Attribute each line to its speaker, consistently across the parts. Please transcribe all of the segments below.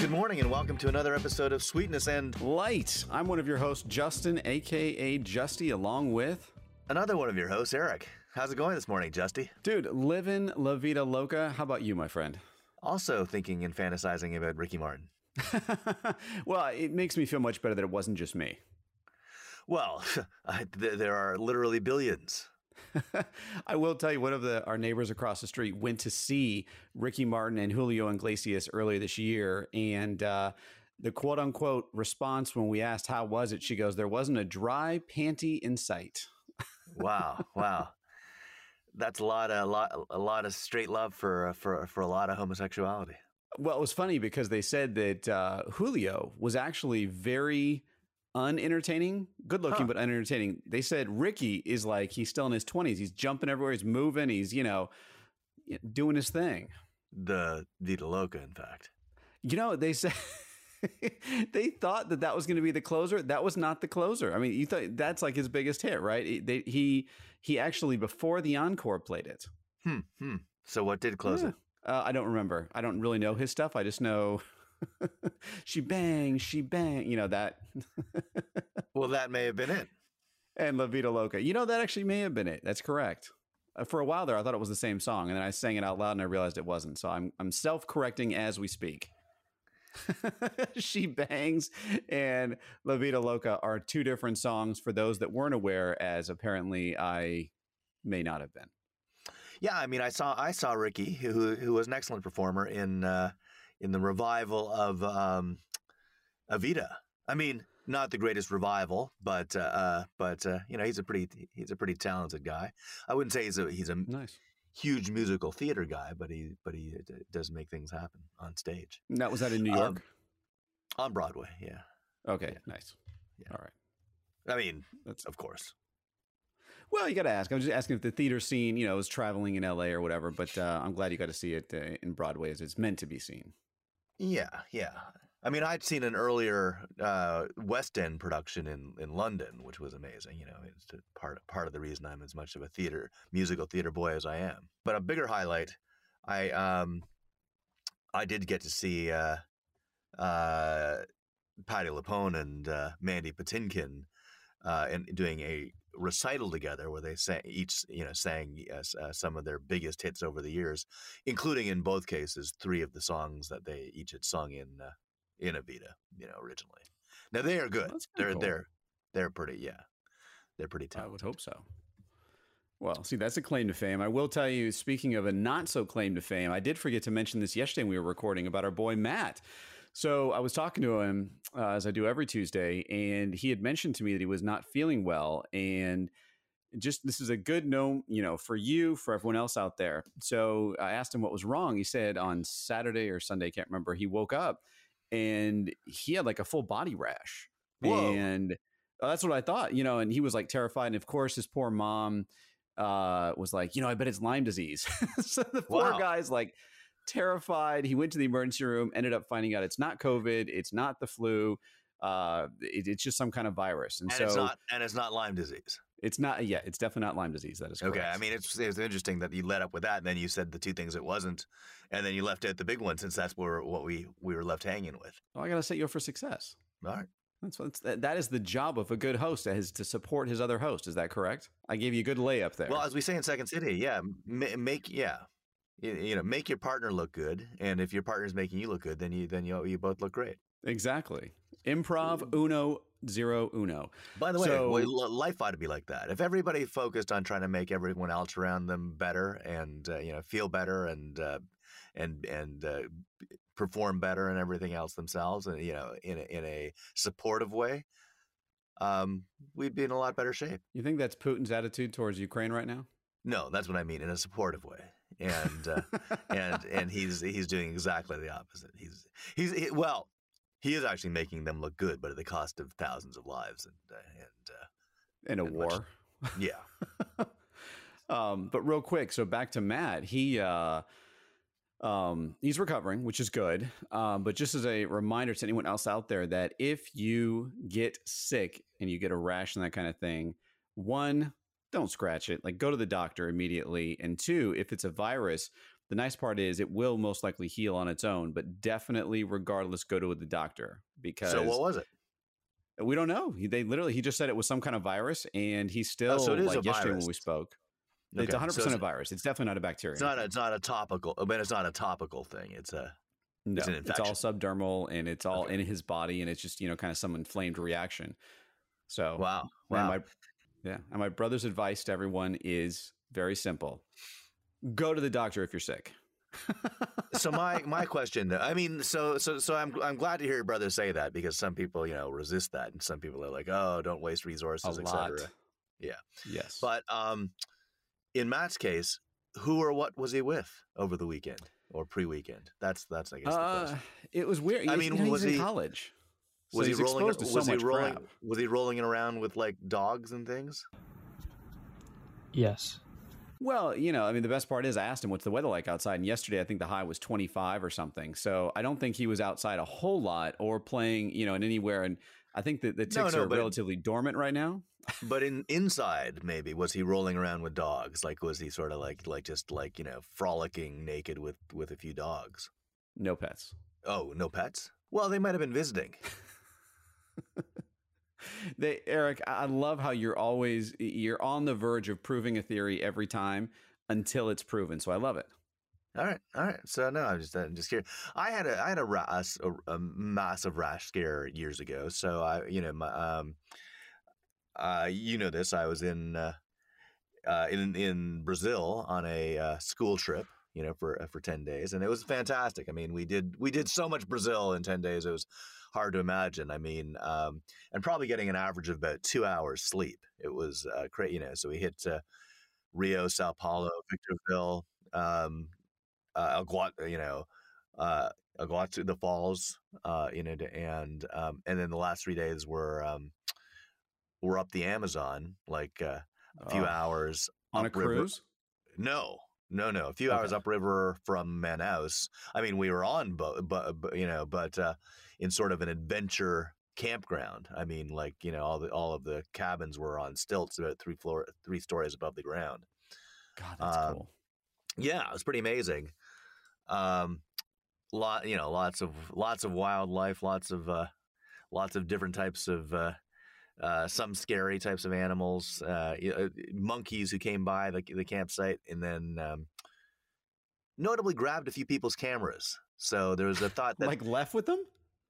Speaker 1: Good morning and welcome to another episode of Sweetness and
Speaker 2: Light. I'm one of your hosts, Justin, aka Justy, along with
Speaker 1: another one of your hosts, Eric. How's it going this morning, Justy?
Speaker 2: dude, living La Vida Loca. How about you, my friend?
Speaker 1: Also thinking and fantasizing about Ricky Martin.
Speaker 2: Well, it makes me feel much better that it wasn't just me.
Speaker 1: Well, I, th- there are literally billions.
Speaker 2: I will tell you, one of the our neighbors across the street went to see Ricky Martin and Julio Iglesias earlier this year, and uh, the quote unquote response when we asked how was it, she goes, "There wasn't a dry panty in sight."
Speaker 1: Wow, wow. That's a lot, of, a lot, a lot of straight love for for for a lot of homosexuality.
Speaker 2: Well, it was funny because they said that uh, Julio was actually very unentertaining, good looking,
Speaker 1: Huh.
Speaker 2: but unentertaining. They said Ricky is like he's still in his twenties. He's jumping everywhere. He's moving. He's you know doing his thing.
Speaker 1: The Vita Loca, in fact.
Speaker 2: You know they said. they thought that that was going to be the closer. That was not the closer. I mean, you thought that's like his biggest hit, right? He- They, he he actually before the encore played it.
Speaker 1: Hmm. Hmm. So what did close it?
Speaker 2: Uh, I don't remember. I don't really know his stuff. I just know she bang, she bang. You know that.
Speaker 1: Well, that may have been it.
Speaker 2: and La Vida Loca. You know that actually may have been it. That's correct. Uh, for a while there, I thought it was the same song, and then I sang it out loud, and I realized it wasn't. So I'm I'm self correcting as we speak. she bangs and La Vida Loca are two different songs for those that weren't aware, as apparently I may not have been.
Speaker 1: Yeah, I mean, I saw I saw Ricky, who who was an excellent performer in uh, in the revival of um, Evita. I mean, not the greatest revival, but uh, uh, but uh, you know, he's a pretty he's a pretty talented guy. I wouldn't say he's a he's a
Speaker 2: Nice.
Speaker 1: huge musical theater guy, but he but he uh, does make things happen on stage
Speaker 2: And that was that in New York.
Speaker 1: Um, on Broadway. Yeah,
Speaker 2: okay, nice.
Speaker 1: Yeah.
Speaker 2: All right.
Speaker 1: I mean,
Speaker 2: That's
Speaker 1: of course.
Speaker 2: Well, you got to ask. I was just asking if the theater scene, you know, was traveling in L.A. or whatever. But uh, I'm glad you got to see it uh, in Broadway as it's meant to be seen.
Speaker 1: Yeah, yeah. I mean, I'd seen an earlier uh, West End production in, in London, which was amazing. You know, it's part part of the reason I'm as much of a theater musical theater boy as I am. But a bigger highlight, I um, I did get to see uh, uh, Patti LuPone and uh, Mandy Patinkin uh, and doing a recital together where they sang each you know sang uh, uh, some of their biggest hits over the years, including in both cases three of the songs that they each had sung in uh, in Evita, you know, originally. Now they are good. They're
Speaker 2: cool.
Speaker 1: they're they're pretty yeah, they're pretty
Speaker 2: I would hope so. Well, see, that's a claim to fame. I will tell you, speaking of a not so claim to fame, I did forget to mention this yesterday when we were recording about our boy Matt. So I was talking to him, uh, as I do every Tuesday, and he had mentioned to me that he was not feeling well. And just this is a good note, you know, for you, for everyone else out there. So I asked him what was wrong. He said on Saturday or Sunday, can't remember, he woke up and he had like a full body rash.
Speaker 1: Whoa.
Speaker 2: And uh, that's what I thought, you know, and he was like terrified. And of course, his poor mom uh, was like, you know, I bet it's Lyme disease. so the poor
Speaker 1: Wow.
Speaker 2: guy's like terrified. He went to the emergency room, ended up finding out it's not COVID, it's not the flu. Uh, it, it's just some kind of virus. And,
Speaker 1: And
Speaker 2: so
Speaker 1: it's not and it's not Lyme disease.
Speaker 2: it's not, yeah, it's definitely not Lyme disease. That is correct.
Speaker 1: Okay, I mean it's it's interesting that you led up with that, and then you said the two things it wasn't, and then you left out the big one since that's where what we we were left hanging with.
Speaker 2: well, I got to set you up for success.
Speaker 1: All right.
Speaker 2: That's what that, that is the job of a good host is to support his other host. Is that correct? I gave you a good layup there.
Speaker 1: Well, as we say in Second City, yeah, ma- make yeah, you, you know, make your partner look good, and if your partner's making you look good, then you then you you both look great.
Speaker 2: exactly. Improv uno zero uno.
Speaker 1: By the way,
Speaker 2: So-
Speaker 1: well, life ought to be like that. If everybody focused on trying to make everyone else around them better and uh, you know feel better and uh, and and uh, perform better and everything else themselves, and you know in a, in a supportive way, um, we'd be in a lot better shape.
Speaker 2: You think that's Putin's attitude towards Ukraine right now?
Speaker 1: No, that's what I mean in a supportive way, and uh, and and he's he's doing exactly the opposite. He's he's he, well, he is actually making them look good, but at the cost of thousands of lives and uh, and uh,
Speaker 2: In a
Speaker 1: And much-
Speaker 2: war.
Speaker 1: yeah.
Speaker 2: Um, but real quick, so back to Matt. He uh, um, he's recovering, which is good. Um, but just as a reminder to anyone else out there that if you get sick and you get a rash and that kind of thing, one, don't scratch it. Like go to the doctor immediately. And two, if it's a virus, The nice part is it will most likely heal on its own, but definitely, regardless, go to the doctor because.
Speaker 1: So what was it?
Speaker 2: We don't know. He, they literally he just said it was some kind of virus, and he's still
Speaker 1: Oh, so it is
Speaker 2: like
Speaker 1: a
Speaker 2: yesterday
Speaker 1: virus.
Speaker 2: when we spoke. It's
Speaker 1: Okay,
Speaker 2: 100
Speaker 1: so
Speaker 2: percent
Speaker 1: it's-
Speaker 2: a virus. It's definitely not a bacteria.
Speaker 1: It's not. A, it's not a topical. I mean, it's not a topical thing. It's a.
Speaker 2: no,
Speaker 1: an
Speaker 2: it's all subdermal, and it's all
Speaker 1: Okay.
Speaker 2: in his body, and it's just you know kind of some inflamed reaction. So
Speaker 1: Wow. Wow.
Speaker 2: my, yeah, and my brother's advice to everyone is very simple: go to the doctor if you're sick.
Speaker 1: so my my question though, I mean, so so so I'm I'm glad to hear your brother say that because some people you know resist that, and some people are like, oh, don't waste resources, etc. Yeah.
Speaker 2: Yes.
Speaker 1: But um, in Matt's case, who or what was he with over the weekend or pre-weekend? That's that's I guess the
Speaker 2: uh,
Speaker 1: question.
Speaker 2: it was weird.
Speaker 1: I mean,
Speaker 2: you know,
Speaker 1: was he-
Speaker 2: in college? So
Speaker 1: Was he rolling?
Speaker 2: exposed to so
Speaker 1: Was he
Speaker 2: much
Speaker 1: rolling?
Speaker 2: crap.
Speaker 1: Was he rolling it around with like dogs and things?
Speaker 3: Yes.
Speaker 2: Well, you know, I mean, the best part is I asked him what's the weather like outside, and yesterday I think the high was 25 or something. So I don't think he was outside a whole lot or playing, you know, in anywhere. And I think that the ticks
Speaker 1: no,
Speaker 2: are
Speaker 1: but-
Speaker 2: relatively dormant right now.
Speaker 1: But in inside, maybe was he rolling around with dogs? Like was he sort of like like just like you know frolicking naked with with a few dogs?
Speaker 2: No pets.
Speaker 1: Oh, no pets. Well, they might have been visiting.
Speaker 2: They, Eric, I love how you're always you're on the verge of proving a theory every time until it's proven. So I love it.
Speaker 1: All right, all right. So no, I'm just I'm just curious. I had a I had a, ra- a s- a- a massive rash scare years ago. So I you know my um uh you know this. I was in uh, uh in in Brazil on a uh, school trip. You know for uh, for ten days, and it was fantastic. I mean, we did we did so much Brazil in ten days. It was hard to imagine. I mean, um, and probably getting an average of about two hours sleep. It was uh, crazy. You know, so we hit uh, Rio, Sao Paulo, Victorville. Um, uh, Aguat, you know, uh, Aguatu, the falls, uh, you know, and um, and then the last three days were um, were up the Amazon, like uh, a few
Speaker 2: Oh,
Speaker 1: hours
Speaker 2: on a
Speaker 1: upriver.
Speaker 2: cruise.
Speaker 1: No, no, no, a few hours upriver from Manaus. I mean, we were on, but but you know, but uh, in sort of an adventure campground. I mean, like you know, all the all of the cabins were on stilts, about three floor, three stories above the ground.
Speaker 2: God, that's
Speaker 1: um,
Speaker 2: cool.
Speaker 1: Yeah, it was pretty amazing. Um, lot, you know, lots of lots of wildlife, lots of uh, lots of different types of uh, uh, some scary types of animals, uh, uh, monkeys who came by the the campsite, and then um, notably grabbed a few people's cameras. So there was a thought that
Speaker 2: like left with them?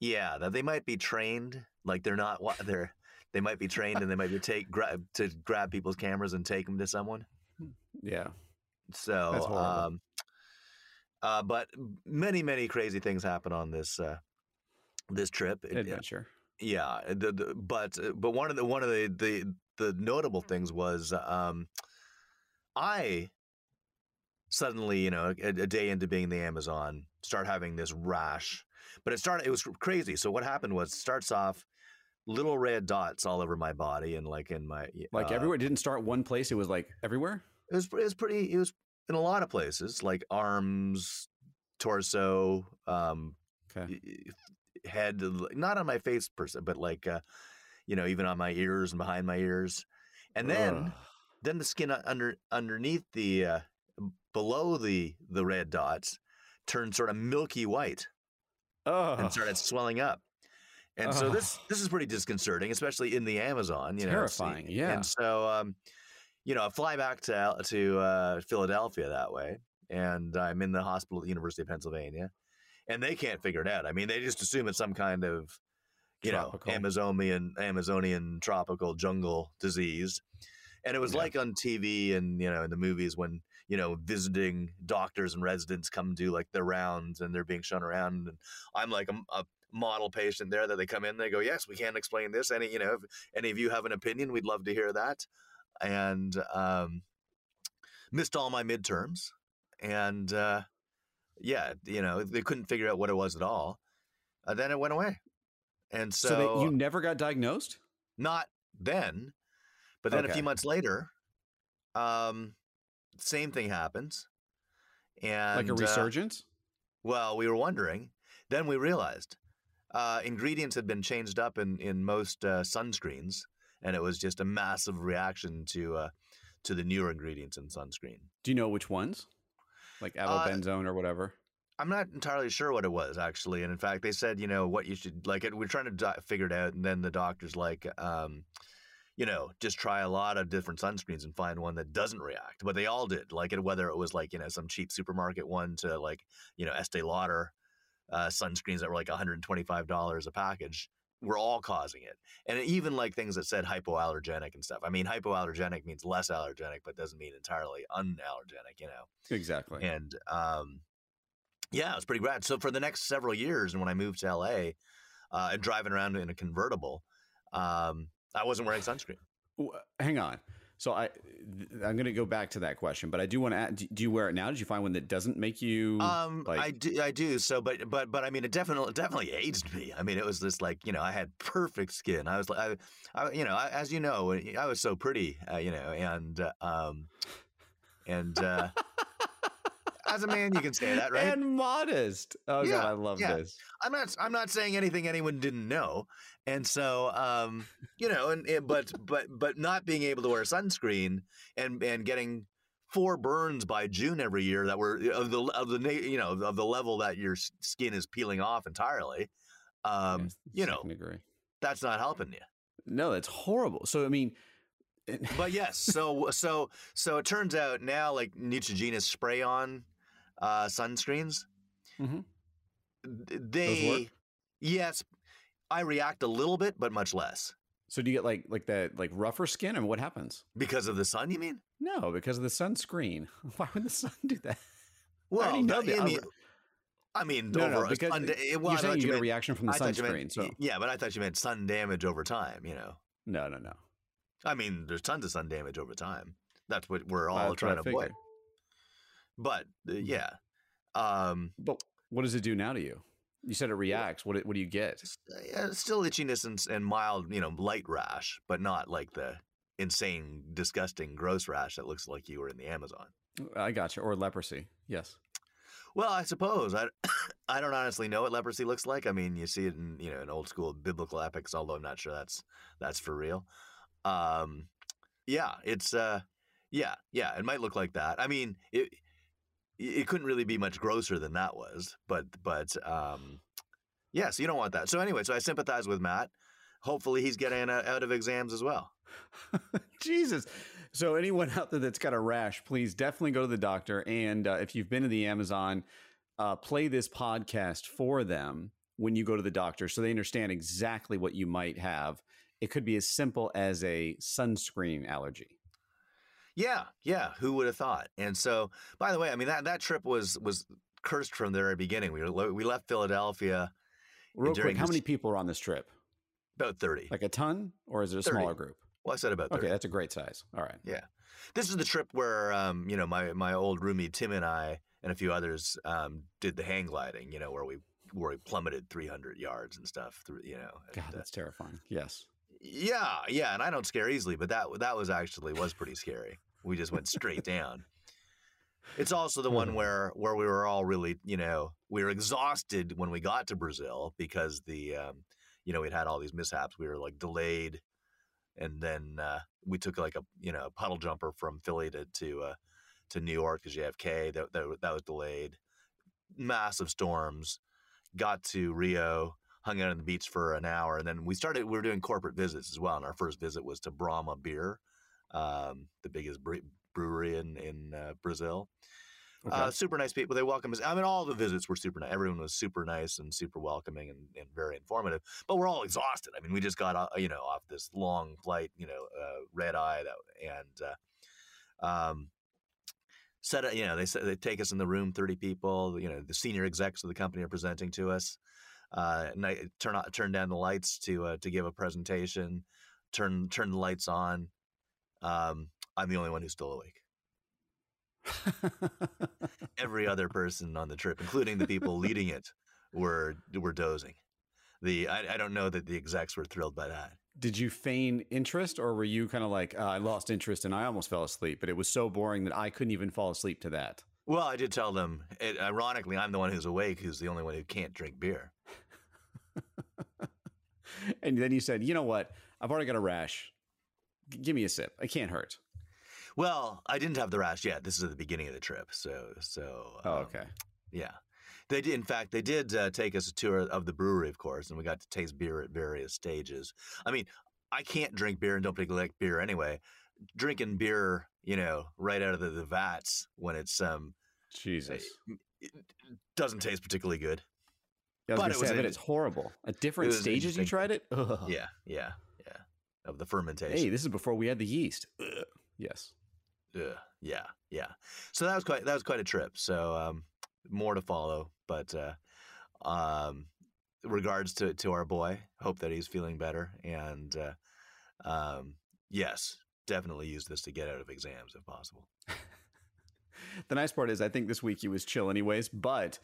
Speaker 1: yeah, that they might be trained, like they're not they're they might be trained and they might be take grab to grab people's cameras and take them to someone.
Speaker 2: Yeah.
Speaker 1: So,
Speaker 2: That's horrible.
Speaker 1: um, uh, but many, many crazy things happen on this uh, this trip.
Speaker 2: Adventure.
Speaker 1: Yeah, the, the, but uh, but one of the one of the the, the notable things was um, I suddenly, you know, a, a day into being the Amazon, start having this rash. But it started. It was crazy. So what happened was, it starts off little red dots all over my body and like in my
Speaker 2: Like
Speaker 1: uh,
Speaker 2: everywhere. It didn't start one place. It was like everywhere.
Speaker 1: it was it was pretty. It was in a lot of places, like arms, torso, um,
Speaker 2: Okay.
Speaker 1: Head. Not on my face per se, but like, uh, you know, even on my ears and behind my ears. And then,
Speaker 2: Ugh.
Speaker 1: then the skin under underneath the uh, below the the red dots turned sort of milky white
Speaker 2: Ugh.
Speaker 1: and started swelling up. And so this this is pretty disconcerting, especially in the Amazon. You know,
Speaker 2: Terrifying, yeah.
Speaker 1: And so, um, you know, I fly back to to uh, Philadelphia that way, and I'm in the hospital at the University of Pennsylvania, and they can't figure it out. I mean, they just assume it's some kind of, you
Speaker 2: Tropical.
Speaker 1: know, Amazonian Amazonian tropical jungle disease. And it was
Speaker 2: Yeah.
Speaker 1: like on TV and you know in the movies when you know visiting doctors and residents come do like their rounds and they're being shown around and I'm like a, a model patient there that they come in they go yes we can't explain this any you know if any of you have an opinion we'd love to hear that and um, missed all my midterms and uh, yeah you know they couldn't figure out what it was at all uh, then it went away and so,
Speaker 2: so you never got diagnosed?
Speaker 1: not then but then a few months later um, same thing happens and
Speaker 2: like a
Speaker 1: uh,
Speaker 2: resurgence?
Speaker 1: well, we were wondering. Then we realized uh, ingredients had been changed up in in most uh, sunscreens, and it was just a massive reaction to uh, to the newer ingredients in sunscreen.
Speaker 2: Do you know which ones? Like avobenzone uh, or whatever?
Speaker 1: I'm not entirely sure what it was actually, and in fact, they said you know what you should like. We're trying to do- figure it out, and then the doctor's like, um, you know, just try a lot of different sunscreens and find one that doesn't react. But they all did, like it, whether it was like you know some cheap supermarket one to like you know Estee Lauder uh, sunscreens that were like 125 dollars a package were all causing it. And even like things that said hypoallergenic and stuff. I mean, hypoallergenic means less allergenic, but doesn't mean entirely unallergenic, you know?
Speaker 2: Exactly.
Speaker 1: And um, yeah, it was pretty bad. So for the next several years, and when I moved to LA uh, and driving around in a convertible, um, I wasn't wearing sunscreen.
Speaker 2: Hang on. So I, I'm going to go back to that question, but I do want to. Add, do you wear it now? Did you find one that doesn't make you?
Speaker 1: Um, like... I do. I do. So, but but but I mean, it definitely definitely aged me. I mean, it was just like you know, I had perfect skin. I was like, I, I you know, I, as you know, I was so pretty, uh, you know, and uh, um, and. Uh, as a man, you can say that, right?
Speaker 2: And modest. Oh yeah, god, I love yeah. this.
Speaker 1: I'm not. I'm not saying anything anyone didn't know. And so, um, you know, and, and but but but not being able to wear sunscreen and and getting four burns by June every year that were of the of the you know of the level that your skin is peeling off entirely. Um, yes, you know, that's not helping you.
Speaker 2: No, that's horrible. So I mean,
Speaker 1: but yes, so so so it turns out now like Neutrogena spray on uh, sunscreens. Mm-hmm. They, yes, I react a little bit, but much less.
Speaker 2: So do you get like like that like rougher skin, and what happens
Speaker 1: because of the sun? You mean?
Speaker 2: No, because of the sunscreen. Why would the sun do that?
Speaker 1: Well, I, know that, I mean, I mean,
Speaker 2: no, no, because sun, well, you're saying you, you get a reaction from the sunscreen.
Speaker 1: Meant,
Speaker 2: so
Speaker 1: yeah, but I thought you meant sun damage over time. You know?
Speaker 2: No, no, no.
Speaker 1: I mean, there's tons of sun damage over time. That's what we're all That's trying to avoid. But uh, yeah. Um,
Speaker 2: but what does it do now to you? You said it reacts. What what do you get?
Speaker 1: Uh, yeah, still itchiness and, and mild, you know, light rash, but not like the insane, disgusting, gross rash that looks like you were in the Amazon.
Speaker 2: I got you. Or leprosy. Yes.
Speaker 1: Well, I suppose I, I don't honestly know what leprosy looks like. I mean, you see it in you know in old school biblical epics, although I'm not sure that's that's for real. Um, yeah, it's uh, yeah, yeah, it might look like that. I mean, it it couldn't really be much grosser than that was, but but um, yeah, so you don't want that. So anyway, so I sympathize with Matt. Hopefully, he's getting out of exams as well.
Speaker 2: Jesus. So anyone out there that's got a rash, please definitely go to the doctor. And uh, if you've been to the Amazon, uh, play this podcast for them when you go to the doctor, so they understand exactly what you might have. It could be as simple as a sunscreen allergy.
Speaker 1: Yeah, yeah. Who would have thought? And so, by the way, I mean that that trip was was cursed from the very beginning. We we left Philadelphia.
Speaker 2: Real quick, how many people are on this trip?
Speaker 1: About thirty.
Speaker 2: Like a ton, or is it a 30. smaller group?
Speaker 1: Well, I said about 30.
Speaker 2: Okay, that's a great size. All right.
Speaker 1: Yeah, this is the trip where um, you know my my old roomie Tim and I and a few others um, did the hang gliding. You know where we where we plummeted 300 yards and stuff. Through you know.
Speaker 2: God, that's uh, terrifying. Yes.
Speaker 1: Yeah, yeah, and I don't scare easily, but that that was actually was pretty scary. We just went straight down. It's also the one hmm. where where we were all really, you know, we were exhausted when we got to Brazil because the, um, you know, we'd had all these mishaps. We were like delayed, and then uh, we took like a you know a puddle jumper from Philly to to uh, to New York because JFK that, that that was delayed. Massive storms. Got to Rio hung out on the beach for an hour, and then we started. We were doing corporate visits as well. And our first visit was to Brahma Beer, um, the biggest brewery in in uh, Brazil. Okay. Uh, super nice people. They welcome us. I mean, all the visits were super nice. Everyone was super nice and super welcoming and, and very informative. But we're all exhausted. I mean, we just got you know off this long flight, you know, uh, red eye, that, and uh, um, set you know they they take us in the room, thirty people. You know, the senior execs of the company are presenting to us uh, night, turn on, turn down the lights to uh, to give a presentation, turn turn the lights on. Um, I'm the only one who's still awake. Every other person on the trip, including the people leading it, were were dozing. The I, I, don't know that the execs were thrilled by that.
Speaker 2: Did you feign interest, or were you kind of like uh, I lost interest and I almost fell asleep, but it was so boring that I couldn't even fall asleep to that?
Speaker 1: Well, I did tell them. It, ironically, I'm the one who's awake, who's the only one who can't drink beer.
Speaker 2: and then you said, you know what? I've already got a rash. G- give me a sip. It can't hurt.
Speaker 1: Well, I didn't have the rash yet. This is at the beginning of the trip, so so.
Speaker 2: Oh,
Speaker 1: um,
Speaker 2: okay.
Speaker 1: Yeah, they did. In fact, they did uh, take us a tour of the brewery, of course, and we got to taste beer at various stages. I mean, I can't drink beer and don't particularly like beer anyway. Drinking beer, you know, right out of the, the vats when it's um
Speaker 2: Jesus.
Speaker 1: it doesn't taste particularly good.
Speaker 2: Yeah,
Speaker 1: but it was
Speaker 2: it's horrible. At different stages, you tried it. Ugh.
Speaker 1: Yeah, yeah, yeah. Of the fermentation.
Speaker 2: Hey, this is before we had the yeast. Ugh. Yes.
Speaker 1: Ugh, yeah, yeah. So that was quite that was quite a trip. So um, more to follow, but uh, um, regards to to our boy. Hope that he's feeling better, and uh, um, yes, definitely use this to get out of exams if possible.
Speaker 2: The nice part is, I think this week he was chill, anyways. But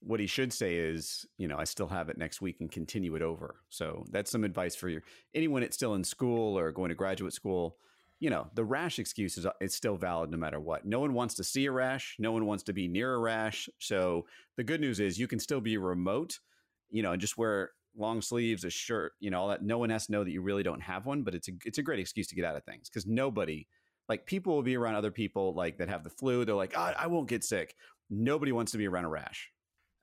Speaker 2: what he should say is, you know, I still have it next week and continue it over. So that's some advice for your anyone that's still in school or going to graduate school. You know, the rash excuse is it's still valid no matter what. No one wants to see a rash. No one wants to be near a rash. So the good news is you can still be remote. You know, and just wear long sleeves, a shirt. You know, all that. No one has to know that you really don't have one. But it's a it's a great excuse to get out of things because nobody like people will be around other people like that have the flu. They're like, "Ah, I won't get sick. Nobody wants to be around a rash.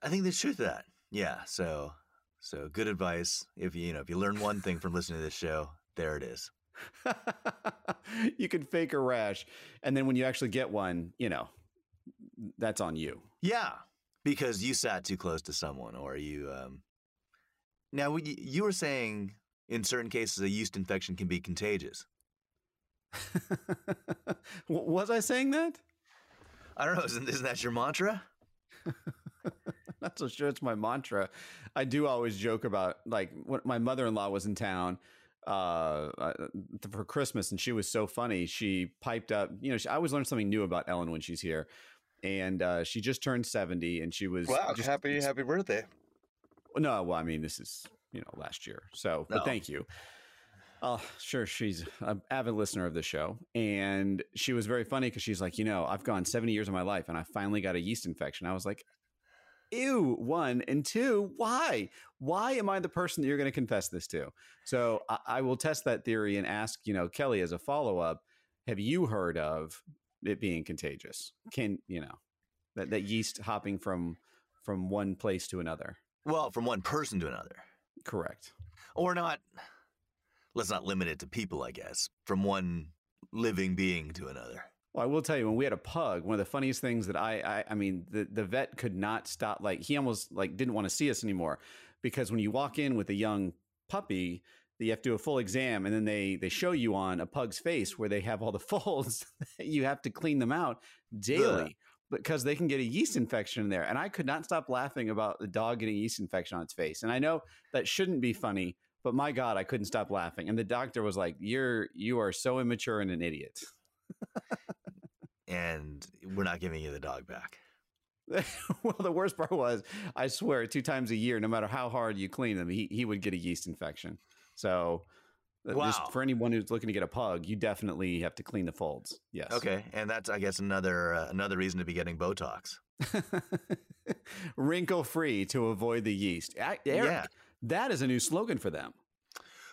Speaker 1: I think there's truth to that. Yeah. So so good advice. If you you know if you learn one thing from listening to this show, there it is.
Speaker 2: you can fake a rash, and then when you actually get one, you know, that's on you.
Speaker 1: Yeah, because you sat too close to someone, or you. Um... Now, you, you were saying in certain cases a yeast infection can be contagious.
Speaker 2: Was I saying that?
Speaker 1: I don't know. Isn't, isn't that your mantra?
Speaker 2: Not so sure it's my mantra. I do always joke about like when my mother in law was in town uh, uh, for Christmas, and she was so funny. She piped up. You know, she, I always learn something new about Ellen when she's here, and uh, she just turned seventy, and she was just,
Speaker 1: happy happy birthday.
Speaker 2: No, well, I mean, this is you know last year. So, but
Speaker 1: No.
Speaker 2: thank you. Oh, sure. She's an avid listener of the show, and she was very funny because she's like, you know, I've gone seventy years of my life, and I finally got a yeast infection. I was like, ew. One and two. Why? Why am I the person that you're going to confess this to? So I, I will test that theory and ask, you know, Kelly as a follow up. Have you heard of it being contagious? Can you know that that yeast hopping from from one place to another?
Speaker 1: Well, from one person to another,
Speaker 2: Correct.
Speaker 1: or not. Let's not limit it to people. I guess from one living being to another.
Speaker 2: Well, I will tell you, when we had a pug, one of the funniest things that I, I, I mean, the, the vet could not stop. Like he almost like didn't want to see us anymore because when you walk in with a young puppy, you have to do a full exam, and then they they show you on a pug's face where they have all the folds. you have to clean them out daily because they can get a yeast infection in there. And I could not stop laughing about the dog getting yeast infection on its face. And I know that shouldn't be funny, but my God, I couldn't stop laughing. And the doctor was like, "You're you are so immature and an idiot."
Speaker 1: And we're not giving you the dog back.
Speaker 2: well, the worst part was, I swear, two times a year, no matter how hard you clean them, he, he would get a yeast infection. So, uh, just
Speaker 1: Wow.
Speaker 2: for anyone who's looking to get a pug, you definitely have to clean the folds. Yes.
Speaker 1: Okay, and that's I guess another uh, another reason to be getting Botox.
Speaker 2: Wrinkle free to avoid the yeast. Eric,
Speaker 1: Yeah.
Speaker 2: that is a new slogan for them.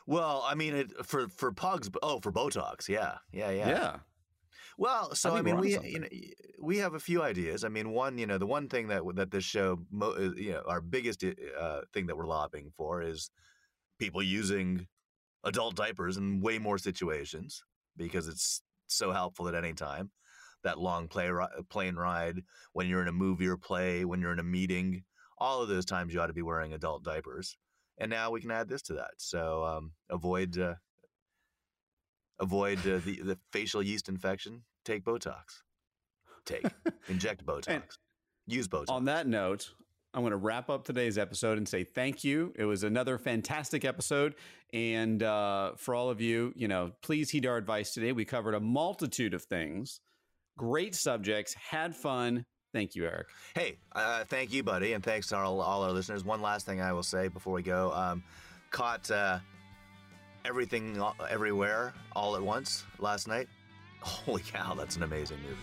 Speaker 1: Well, I mean, it, for for pugs. Oh, for Botox. Yeah, yeah, yeah.
Speaker 2: Yeah.
Speaker 1: Well, so I,
Speaker 2: think
Speaker 1: mean, we you know, we have a few ideas. I mean, one, you know, the one thing that that this show, you know, our biggest uh, thing that we're lobbying for is people using adult diapers in way more situations because it's so helpful at any time. That long play ri- plane ride, when you're in a movie or play, when you're in a meeting, all of those times you ought to be wearing adult diapers. And now we can add this to that. So um, avoid uh, avoid uh, the the facial yeast infection. Take Botox. Take inject Botox. Use Botox.
Speaker 2: On that note, I'm going to wrap up today's episode and say thank you. It was another fantastic episode. And uh, for all of you, you know, please heed our advice today. We covered a multitude of things, great subjects, had fun. Thank you, Eric.
Speaker 1: Hey, uh, thank you, buddy, and thanks to all, all our listeners. One last thing I will say before we go: um, caught uh, everything, everywhere, all at once last night. Holy cow, that's an amazing movie.